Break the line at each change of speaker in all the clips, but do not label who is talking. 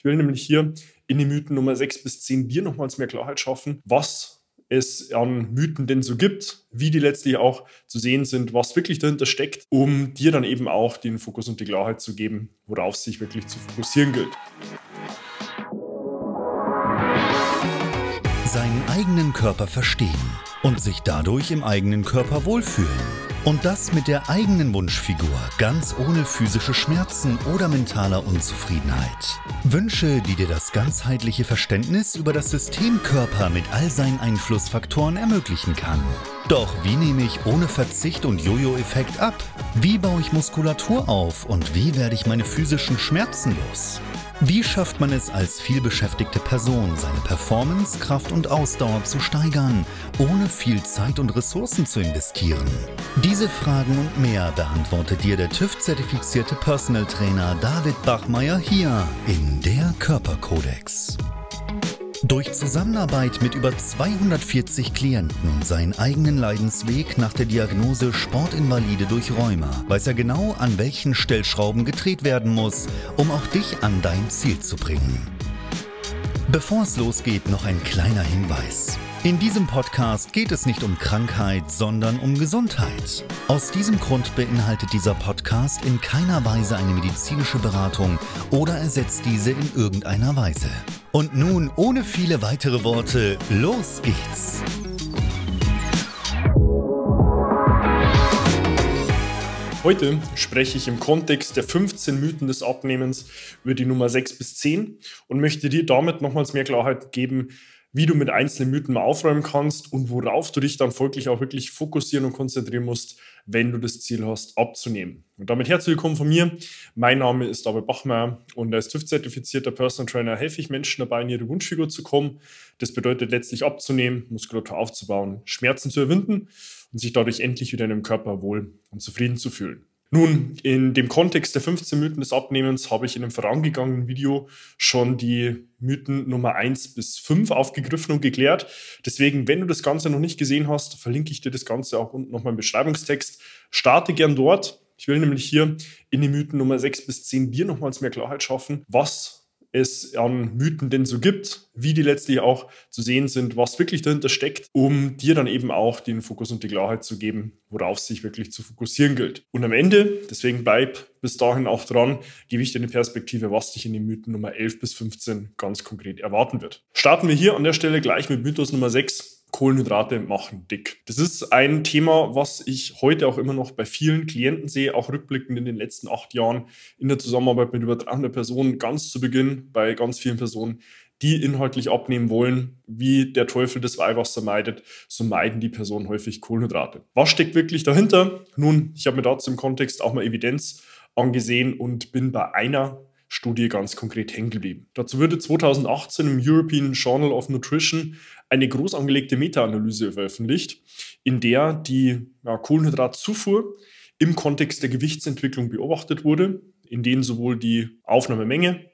Ich will nämlich hier in den Mythen Nummer 6 bis 10 dir nochmals mehr Klarheit schaffen, was es an Mythen denn so gibt, wie die letztlich auch zu sehen sind, was wirklich dahinter steckt, um dir dann eben auch den Fokus und die Klarheit zu geben, worauf es sich wirklich zu fokussieren gilt.
Seinen eigenen Körper verstehen und sich dadurch im eigenen Körper wohlfühlen. Und das mit der eigenen Wunschfigur, ganz ohne physische Schmerzen oder mentaler Unzufriedenheit. Wünsche, die dir das ganzheitliche Verständnis über das System Körper mit all seinen Einflussfaktoren ermöglichen kann. Doch wie nehme ich ohne Verzicht und Jojo-Effekt ab? Wie baue ich Muskulatur auf und wie werde ich meine physischen Schmerzen los? Wie schafft man es als vielbeschäftigte Person, seine Performance, Kraft und Ausdauer zu steigern, ohne viel Zeit und Ressourcen zu investieren? Diese Fragen und mehr beantwortet dir der TÜV-zertifizierte Personal Trainer David Bachmeier hier in der Körperkodex. Durch Zusammenarbeit mit über 240 Klienten und seinen eigenen Leidensweg nach der Diagnose Sportinvalide durch Rheuma weiß er genau, an welchen Stellschrauben gedreht werden muss, um auch dich an dein Ziel zu bringen. Bevor es losgeht, noch ein kleiner Hinweis. In diesem Podcast geht es nicht um Krankheit, sondern um Gesundheit. Aus diesem Grund beinhaltet dieser Podcast in keiner Weise eine medizinische Beratung oder ersetzt diese in irgendeiner Weise. Und nun, ohne viele weitere Worte, los geht's!
Heute spreche ich im Kontext der 15 Mythen des Abnehmens über die Nummer 6 bis 10 und möchte dir damit nochmals mehr Klarheit geben, wie du mit einzelnen Mythen mal aufräumen kannst und worauf du dich dann folglich auch wirklich fokussieren und konzentrieren musst, wenn du das Ziel hast, abzunehmen. Und damit herzlich willkommen von mir. Mein Name ist David Bachmeier und als TÜV-zertifizierter Personal Trainer helfe ich Menschen dabei, in ihre Wunschfigur zu kommen. Das bedeutet letztlich abzunehmen, Muskulatur aufzubauen, Schmerzen zu überwinden und sich dadurch endlich wieder in dem Körper wohl und zufrieden zu fühlen. Nun, in dem Kontext der 15 Mythen des Abnehmens habe ich in einem vorangegangenen Video schon die Mythen Nummer 1 bis 5 aufgegriffen und geklärt. Deswegen, wenn du das Ganze noch nicht gesehen hast, verlinke ich dir das Ganze auch unten nochmal im Beschreibungstext. Starte gern dort. Ich will nämlich hier in den Mythen Nummer 6 bis 10 dir nochmals mehr Klarheit schaffen, was es an Mythen denn so gibt, wie die letztlich auch zu sehen sind, was wirklich dahinter steckt, um dir dann eben auch den Fokus und die Klarheit zu geben, worauf es sich wirklich zu fokussieren gilt. Und am Ende, deswegen bleib bis dahin auch dran, gebe ich dir eine Perspektive, was dich in den Mythen Nummer 11 bis 15 ganz konkret erwarten wird. Starten wir hier an der Stelle gleich mit Mythos Nummer 6 Kohlenhydrate machen dick. Das ist ein Thema, was ich heute auch immer noch bei vielen Klienten sehe, auch rückblickend in den letzten acht Jahren in der Zusammenarbeit mit über 300 Personen, ganz zu Beginn bei ganz vielen Personen, die inhaltlich abnehmen wollen, wie der Teufel das Weihwasser meidet, so meiden die Personen häufig Kohlenhydrate. Was steckt wirklich dahinter? Nun, ich habe mir dazu im Kontext auch mal Evidenz angesehen und bin bei einer Studie ganz konkret hängen geblieben. Dazu wurde 2018 im European Journal of Nutrition eine groß angelegte Meta-Analyse veröffentlicht, in der die ja, Kohlenhydratzufuhr im Kontext der Gewichtsentwicklung beobachtet wurde, in denen sowohl die Aufnahmemenge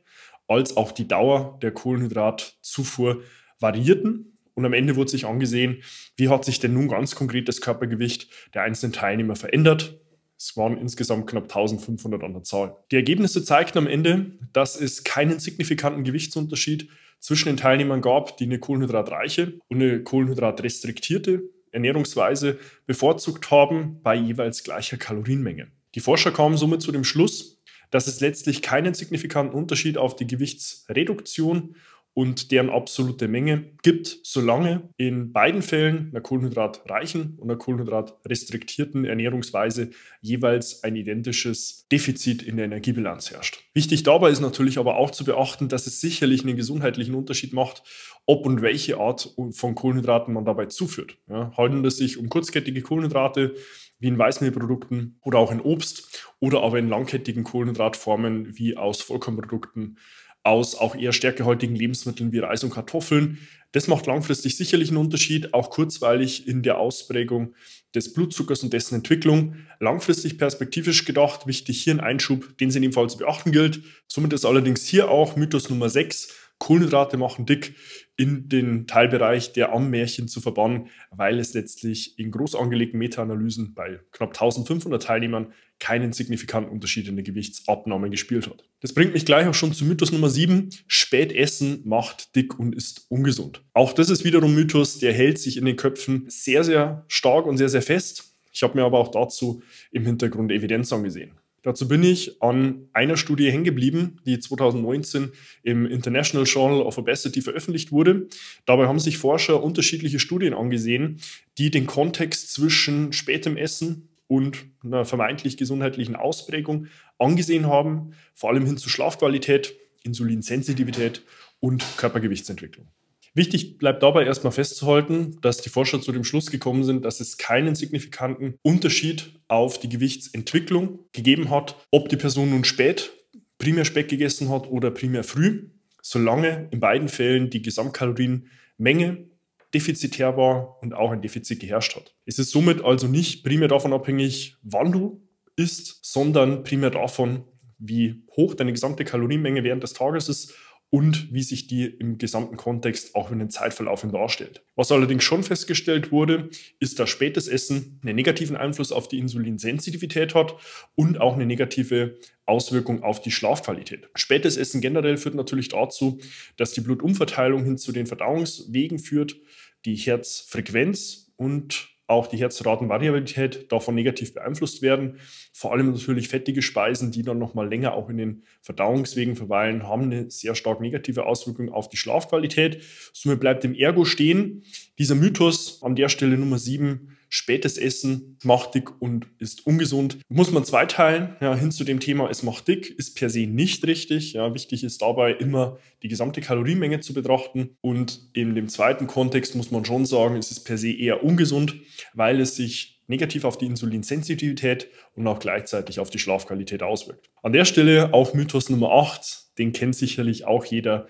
als auch die Dauer der Kohlenhydratzufuhr variierten. Und am Ende wurde sich angesehen, wie hat sich denn nun ganz konkret das Körpergewicht der einzelnen Teilnehmer verändert es waren insgesamt knapp 1500 an der Zahl. Die Ergebnisse zeigten am Ende, dass es keinen signifikanten Gewichtsunterschied zwischen den Teilnehmern gab, die eine kohlenhydratreiche und eine kohlenhydratrestriktierte Ernährungsweise bevorzugt haben bei jeweils gleicher Kalorienmenge. Die Forscher kamen somit zu dem Schluss, dass es letztlich keinen signifikanten Unterschied auf die Gewichtsreduktion und deren absolute Menge gibt, solange in beiden Fällen einer kohlenhydratreichen und einer kohlenhydratrestriktierten Ernährungsweise jeweils ein identisches Defizit in der Energiebilanz herrscht. Wichtig dabei ist natürlich aber auch zu beachten, dass es sicherlich einen gesundheitlichen Unterschied macht, ob und welche Art von Kohlenhydraten man dabei zuführt. Ja, handelt es sich um kurzkettige Kohlenhydrate, wie in Weißmehlprodukten oder auch in Obst oder aber in langkettigen Kohlenhydratformen wie aus Vollkornprodukten aus auch eher stärkehaltigen Lebensmitteln wie Reis und Kartoffeln. Das macht langfristig sicherlich einen Unterschied, auch kurzweilig in der Ausprägung des Blutzuckers und dessen Entwicklung. Langfristig perspektivisch gedacht, wichtig hier ein Einschub, den es in dem Fall zu beachten gilt. Somit ist allerdings hier auch Mythos Nummer 6 Kohlenhydrate machen dick in den Teilbereich der Ammärchen zu verbannen, weil es letztlich in groß angelegten Meta-Analysen bei knapp 1500 Teilnehmern keinen signifikanten Unterschied in der Gewichtsabnahme gespielt hat. Das bringt mich gleich auch schon zu Mythos Nummer 7. Spätessen macht dick und ist ungesund. Auch das ist wiederum Mythos, der hält sich in den Köpfen sehr, sehr stark und sehr, sehr fest. Ich habe mir aber auch dazu im Hintergrund Evidenz angesehen. Dazu bin ich an einer Studie hängen geblieben, die 2019 im International Journal of Obesity veröffentlicht wurde. Dabei haben sich Forscher unterschiedliche Studien angesehen, die den Kontext zwischen spätem Essen und einer vermeintlich gesundheitlichen Ausprägung angesehen haben, vor allem hin zu Schlafqualität, Insulinsensitivität und Körpergewichtsentwicklung. Wichtig bleibt dabei erstmal festzuhalten, dass die Forscher zu dem Schluss gekommen sind, dass es keinen signifikanten Unterschied auf die Gewichtsentwicklung gegeben hat, ob die Person nun spät primär Speck gegessen hat oder primär früh, solange in beiden Fällen die Gesamtkalorienmenge defizitär war und auch ein Defizit geherrscht hat. Es ist somit also nicht primär davon abhängig, wann du isst, sondern primär davon, wie hoch deine gesamte Kalorienmenge während des Tages ist und wie sich die im gesamten Kontext auch in den Zeitverlauf darstellt. Was allerdings schon festgestellt wurde, ist, dass spätes Essen einen negativen Einfluss auf die Insulinsensitivität hat und auch eine negative Auswirkung auf die Schlafqualität. Spätes Essen generell führt natürlich dazu, dass die Blutumverteilung hin zu den Verdauungswegen führt, die Herzfrequenz und auch die Herzratenvariabilität davon negativ beeinflusst werden. Vor allem natürlich fettige Speisen, die dann nochmal länger auch in den Verdauungswegen verweilen, haben eine sehr stark negative Auswirkung auf die Schlafqualität. Somit bleibt im Ergo stehen, dieser Mythos an der Stelle Nummer 7, spätes Essen macht dick und ist ungesund. Muss man zweiteilen, ja, hin zu dem Thema, es macht dick, ist per se nicht richtig. Ja, wichtig ist dabei immer die gesamte Kalorienmenge zu betrachten. Und in dem zweiten Kontext muss man schon sagen, es ist per se eher ungesund, weil es sich negativ auf die Insulinsensitivität und auch gleichzeitig auf die Schlafqualität auswirkt. An der Stelle auch Mythos Nummer 8, den kennt sicherlich auch jeder.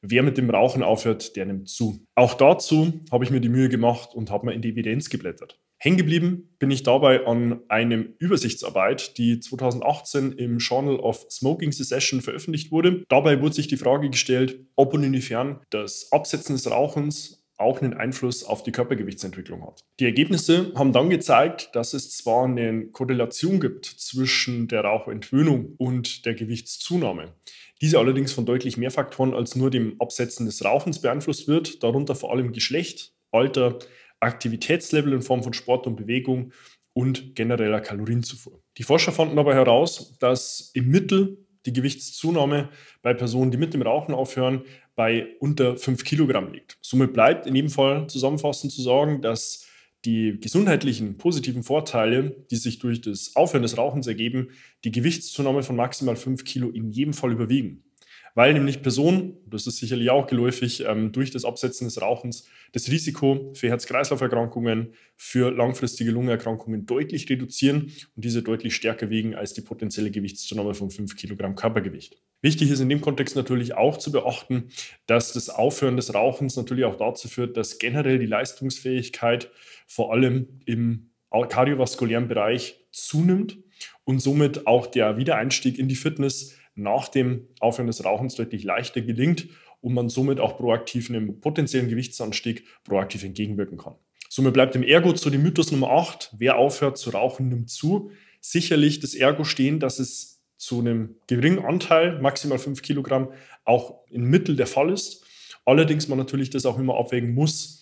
Wer mit dem Rauchen aufhört, der nimmt zu. Auch dazu habe ich mir die Mühe gemacht und habe mal in die Evidenz geblättert. Hängen geblieben bin ich dabei an einem Übersichtsarbeit, die 2018 im Journal of Smoking Secession veröffentlicht wurde. Dabei wurde sich die Frage gestellt, ob und inwiefern das Absetzen des Rauchens auch einen Einfluss auf die Körpergewichtsentwicklung hat. Die Ergebnisse haben dann gezeigt, dass es zwar eine Korrelation gibt zwischen der Rauchentwöhnung und der Gewichtszunahme. Diese allerdings von deutlich mehr Faktoren als nur dem Absetzen des Rauchens beeinflusst wird, darunter vor allem Geschlecht, Alter, Aktivitätslevel in Form von Sport und Bewegung und genereller Kalorienzufuhr. Die Forscher fanden dabei heraus, dass im Mittel die Gewichtszunahme bei Personen, die mit dem Rauchen aufhören, bei unter 5 Kilogramm liegt. Somit bleibt in jedem Fall zusammenfassend zu sagen, dass die gesundheitlichen positiven Vorteile, die sich durch das Aufhören des Rauchens ergeben, die Gewichtszunahme von maximal 5 Kilo in jedem Fall überwiegen. Weil nämlich Personen, das ist sicherlich auch geläufig, ähm, durch das Absetzen des Rauchens das Risiko für Herz-Kreislauf-Erkrankungen, für langfristige Lungenerkrankungen deutlich reduzieren und diese deutlich stärker wiegen als die potenzielle Gewichtszunahme von 5 Kilogramm Körpergewicht. Wichtig ist in dem Kontext natürlich auch zu beachten, dass das Aufhören des Rauchens natürlich auch dazu führt, dass generell die Leistungsfähigkeit vor allem im kardiovaskulären Bereich zunimmt und somit auch der Wiedereinstieg in die Fitness nach dem Aufhören des Rauchens deutlich leichter gelingt und man somit auch proaktiv einem potenziellen Gewichtsanstieg proaktiv entgegenwirken kann. Somit bleibt im Ergo zu dem Mythos Nummer 8, wer aufhört zu rauchen, nimmt zu. Sicherlich das Ergo stehen, dass es zu einem geringen Anteil, maximal 5 Kilogramm, auch im Mittel der Fall ist. Allerdings man natürlich das auch immer abwägen muss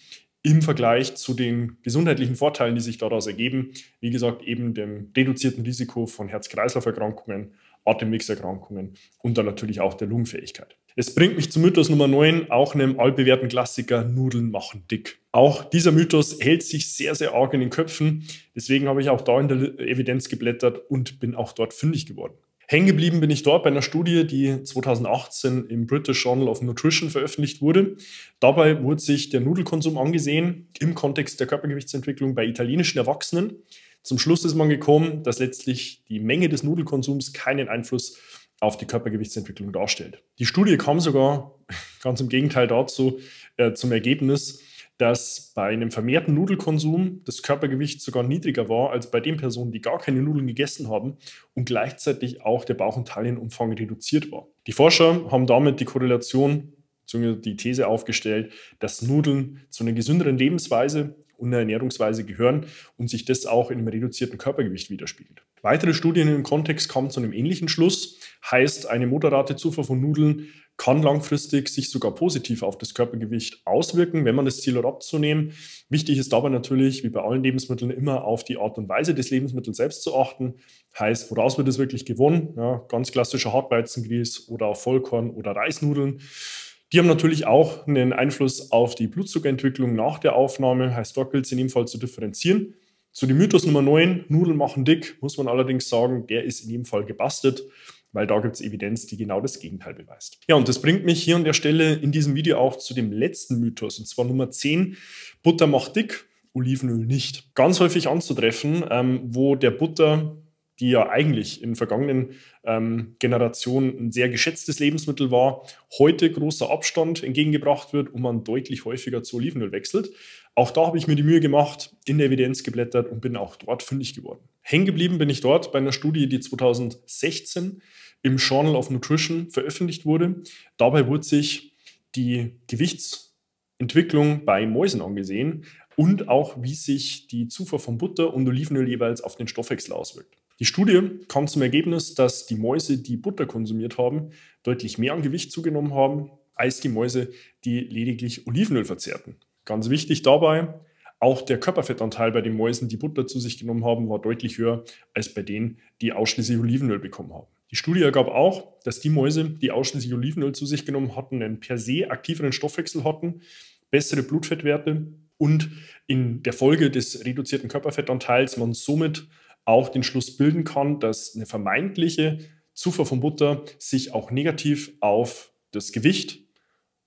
im Vergleich zu den gesundheitlichen Vorteilen, die sich daraus ergeben. Wie gesagt, eben dem reduzierten Risiko von Herz-Kreislauf-Erkrankungen, Atemwegserkrankungen und dann natürlich auch der Lungenfähigkeit. Es bringt mich zum Mythos Nummer 9, auch einem allbewährten Klassiker, Nudeln machen dick. Auch dieser Mythos hält sich sehr, sehr arg in den Köpfen. Deswegen habe ich auch da in der Evidenz geblättert und bin auch dort fündig geworden. Hängen geblieben bin ich dort bei einer Studie, die 2018 im British Journal of Nutrition veröffentlicht wurde. Dabei wurde sich der Nudelkonsum angesehen im Kontext der Körpergewichtsentwicklung bei italienischen Erwachsenen. Zum Schluss ist man gekommen, dass letztlich die Menge des Nudelkonsums keinen Einfluss auf die Körpergewichtsentwicklung darstellt. Die Studie kam sogar ganz im Gegenteil dazu äh, zum Ergebnis, dass bei einem vermehrten Nudelkonsum das Körpergewicht sogar niedriger war als bei den Personen, die gar keine Nudeln gegessen haben und gleichzeitig auch der Bauch- und Taillenumfang reduziert war. Die Forscher haben damit die Korrelation die These aufgestellt, dass Nudeln zu einer gesünderen Lebensweise und einer Ernährungsweise gehören und sich das auch in einem reduzierten Körpergewicht widerspiegelt. Weitere Studien im Kontext kommen zu einem ähnlichen Schluss, heißt eine moderate Zufuhr von Nudeln kann langfristig sich sogar positiv auf das Körpergewicht auswirken, wenn man das Ziel hat, abzunehmen. Wichtig ist dabei natürlich, wie bei allen Lebensmitteln, immer auf die Art und Weise des Lebensmittels selbst zu achten. Heißt, woraus wird es wirklich gewonnen? Ja, ganz klassischer Hartweizengrieß oder auch Vollkorn oder Reisnudeln. Die haben natürlich auch einen Einfluss auf die Blutzuckerentwicklung nach der Aufnahme. Heißt, dort gilt es in jedem Fall zu differenzieren. Zu dem Mythos Nummer 9, Nudeln machen dick, muss man allerdings sagen, der ist in jedem Fall gebastelt weil da gibt es Evidenz, die genau das Gegenteil beweist. Ja, und das bringt mich hier an der Stelle in diesem Video auch zu dem letzten Mythos, und zwar Nummer 10, Butter macht dick, Olivenöl nicht. Ganz häufig anzutreffen, ähm, wo der Butter die ja eigentlich in vergangenen ähm, Generationen ein sehr geschätztes Lebensmittel war, heute großer Abstand entgegengebracht wird und man deutlich häufiger zu Olivenöl wechselt. Auch da habe ich mir die Mühe gemacht, in der Evidenz geblättert und bin auch dort fündig geworden. Hängen geblieben bin ich dort bei einer Studie, die 2016 im Journal of Nutrition veröffentlicht wurde. Dabei wurde sich die Gewichtsentwicklung bei Mäusen angesehen und auch, wie sich die Zufuhr von Butter und Olivenöl jeweils auf den Stoffwechsel auswirkt. Die Studie kam zum Ergebnis, dass die Mäuse, die Butter konsumiert haben, deutlich mehr an Gewicht zugenommen haben als die Mäuse, die lediglich Olivenöl verzehrten. Ganz wichtig dabei, auch der Körperfettanteil bei den Mäusen, die Butter zu sich genommen haben, war deutlich höher als bei denen, die ausschließlich Olivenöl bekommen haben. Die Studie ergab auch, dass die Mäuse, die ausschließlich Olivenöl zu sich genommen hatten, einen per se aktiveren Stoffwechsel hatten, bessere Blutfettwerte und in der Folge des reduzierten Körperfettanteils man somit auch den Schluss bilden kann, dass eine vermeintliche Zufuhr von Butter sich auch negativ auf das Gewicht,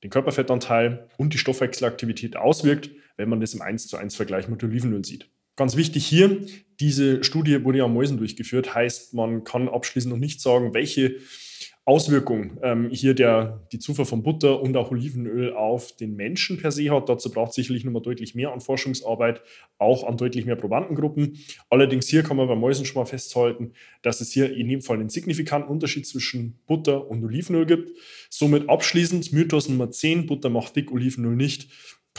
den Körperfettanteil und die Stoffwechselaktivität auswirkt, wenn man das im 1 zu 1 Vergleich mit Olivenöl sieht. Ganz wichtig hier, diese Studie wurde ja an Mäusen durchgeführt, heißt, man kann abschließend noch nicht sagen, welche Auswirkung ähm, hier der, die Zufuhr von Butter und auch Olivenöl auf den Menschen per se hat. Dazu braucht es sicherlich nochmal deutlich mehr an Forschungsarbeit, auch an deutlich mehr Probandengruppen. Allerdings hier kann man bei Mäusen schon mal festhalten, dass es hier in jedem Fall einen signifikanten Unterschied zwischen Butter und Olivenöl gibt. Somit abschließend Mythos Nummer 10, Butter macht dick, Olivenöl nicht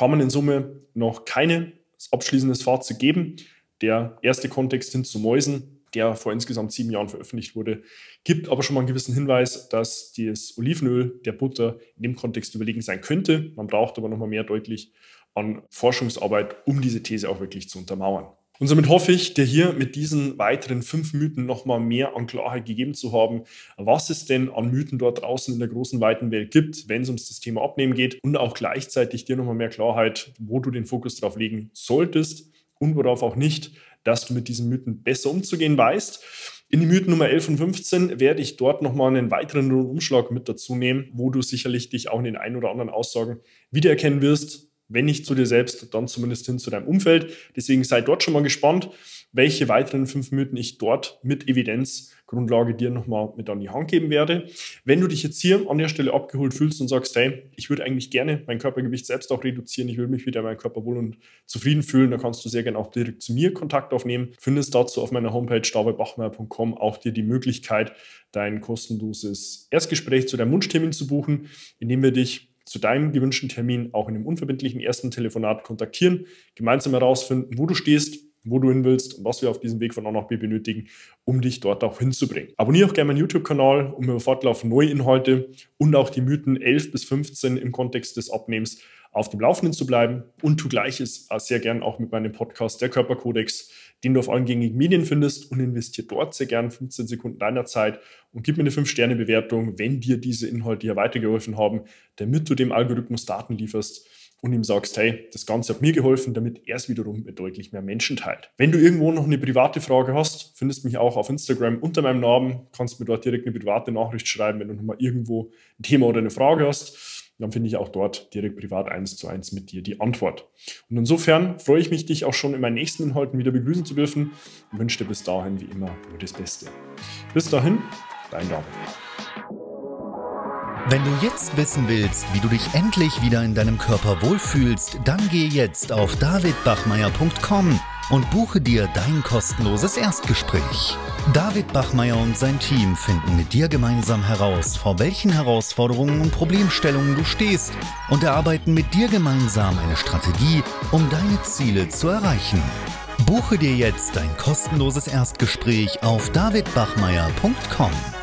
kann man in Summe noch kein abschließendes Fazit geben. Der erste Kontext hin zu Mäusen, der vor insgesamt sieben Jahren veröffentlicht wurde, gibt aber schon mal einen gewissen Hinweis, dass das Olivenöl der Butter in dem Kontext überlegen sein könnte. Man braucht aber noch mal mehr deutlich an Forschungsarbeit, um diese These auch wirklich zu untermauern. Und somit hoffe ich, dir hier mit diesen weiteren fünf Mythen nochmal mehr an Klarheit gegeben zu haben, was es denn an Mythen dort draußen in der großen, weiten Welt gibt, wenn es ums das Thema Abnehmen geht und auch gleichzeitig dir nochmal mehr Klarheit, wo du den Fokus drauf legen solltest und worauf auch nicht, dass du mit diesen Mythen besser umzugehen weißt. In die Mythen Nummer 11 und 15 werde ich dort nochmal einen weiteren Umschlag mit dazu nehmen, wo du sicherlich dich auch in den ein oder anderen Aussagen wiedererkennen wirst, wenn nicht zu dir selbst, dann zumindest hin zu deinem Umfeld. Deswegen sei dort schon mal gespannt, welche weiteren fünf Mythen ich dort mit Evidenzgrundlage dir nochmal mit an die Hand geben werde. Wenn du dich jetzt hier an der Stelle abgeholt fühlst und sagst, hey, ich würde eigentlich gerne mein Körpergewicht selbst auch reduzieren, ich will mich wieder in meinem Körper wohl und zufrieden fühlen, dann kannst du sehr gerne auch direkt zu mir Kontakt aufnehmen. Findest dazu auf meiner Homepage davidbachmeier.com auch dir die Möglichkeit, dein kostenloses Erstgespräch zu deinem Wunschtermin zu buchen, indem wir dich zu deinem gewünschten Termin auch in einem unverbindlichen ersten Telefonat kontaktieren, gemeinsam herausfinden, wo du stehst, wo du hin willst und was wir auf diesem Weg von A nach B benötigen, um dich dort auch hinzubringen. Abonniere auch gerne meinen YouTube-Kanal, um über fortlaufend neue Inhalte und auch die Mythen 11 bis 15 im Kontext des Abnehmens auf dem Laufenden zu bleiben. Und tu gleiches sehr gern auch mit meinem Podcast Der Körperkodex, den du auf allen gängigen Medien findest und investier dort sehr gern 15 Sekunden deiner Zeit und gib mir eine 5-Sterne-Bewertung, wenn dir diese Inhalte hier weitergeholfen haben, damit du dem Algorithmus Daten lieferst und ihm sagst, hey, das Ganze hat mir geholfen, damit er es wiederum mit deutlich mehr Menschen teilt. Wenn du irgendwo noch eine private Frage hast, findest mich auch auf Instagram unter meinem Namen, kannst mir dort direkt eine private Nachricht schreiben, wenn du nochmal irgendwo ein Thema oder eine Frage hast dann finde ich auch dort direkt privat eins zu eins mit dir die Antwort. Und insofern freue ich mich, dich auch schon in meinen nächsten Inhalten wieder begrüßen zu dürfen und wünsche dir bis dahin wie immer nur das Beste. Bis dahin, dein David.
Wenn du jetzt wissen willst, wie du dich endlich wieder in deinem Körper wohlfühlst, dann geh jetzt auf davidbachmeier.com und buche dir dein kostenloses Erstgespräch. David Bachmeier und sein Team finden mit dir gemeinsam heraus, vor welchen Herausforderungen und Problemstellungen du stehst und erarbeiten mit dir gemeinsam eine Strategie, um deine Ziele zu erreichen. Buche dir jetzt dein kostenloses Erstgespräch auf davidbachmeier.com.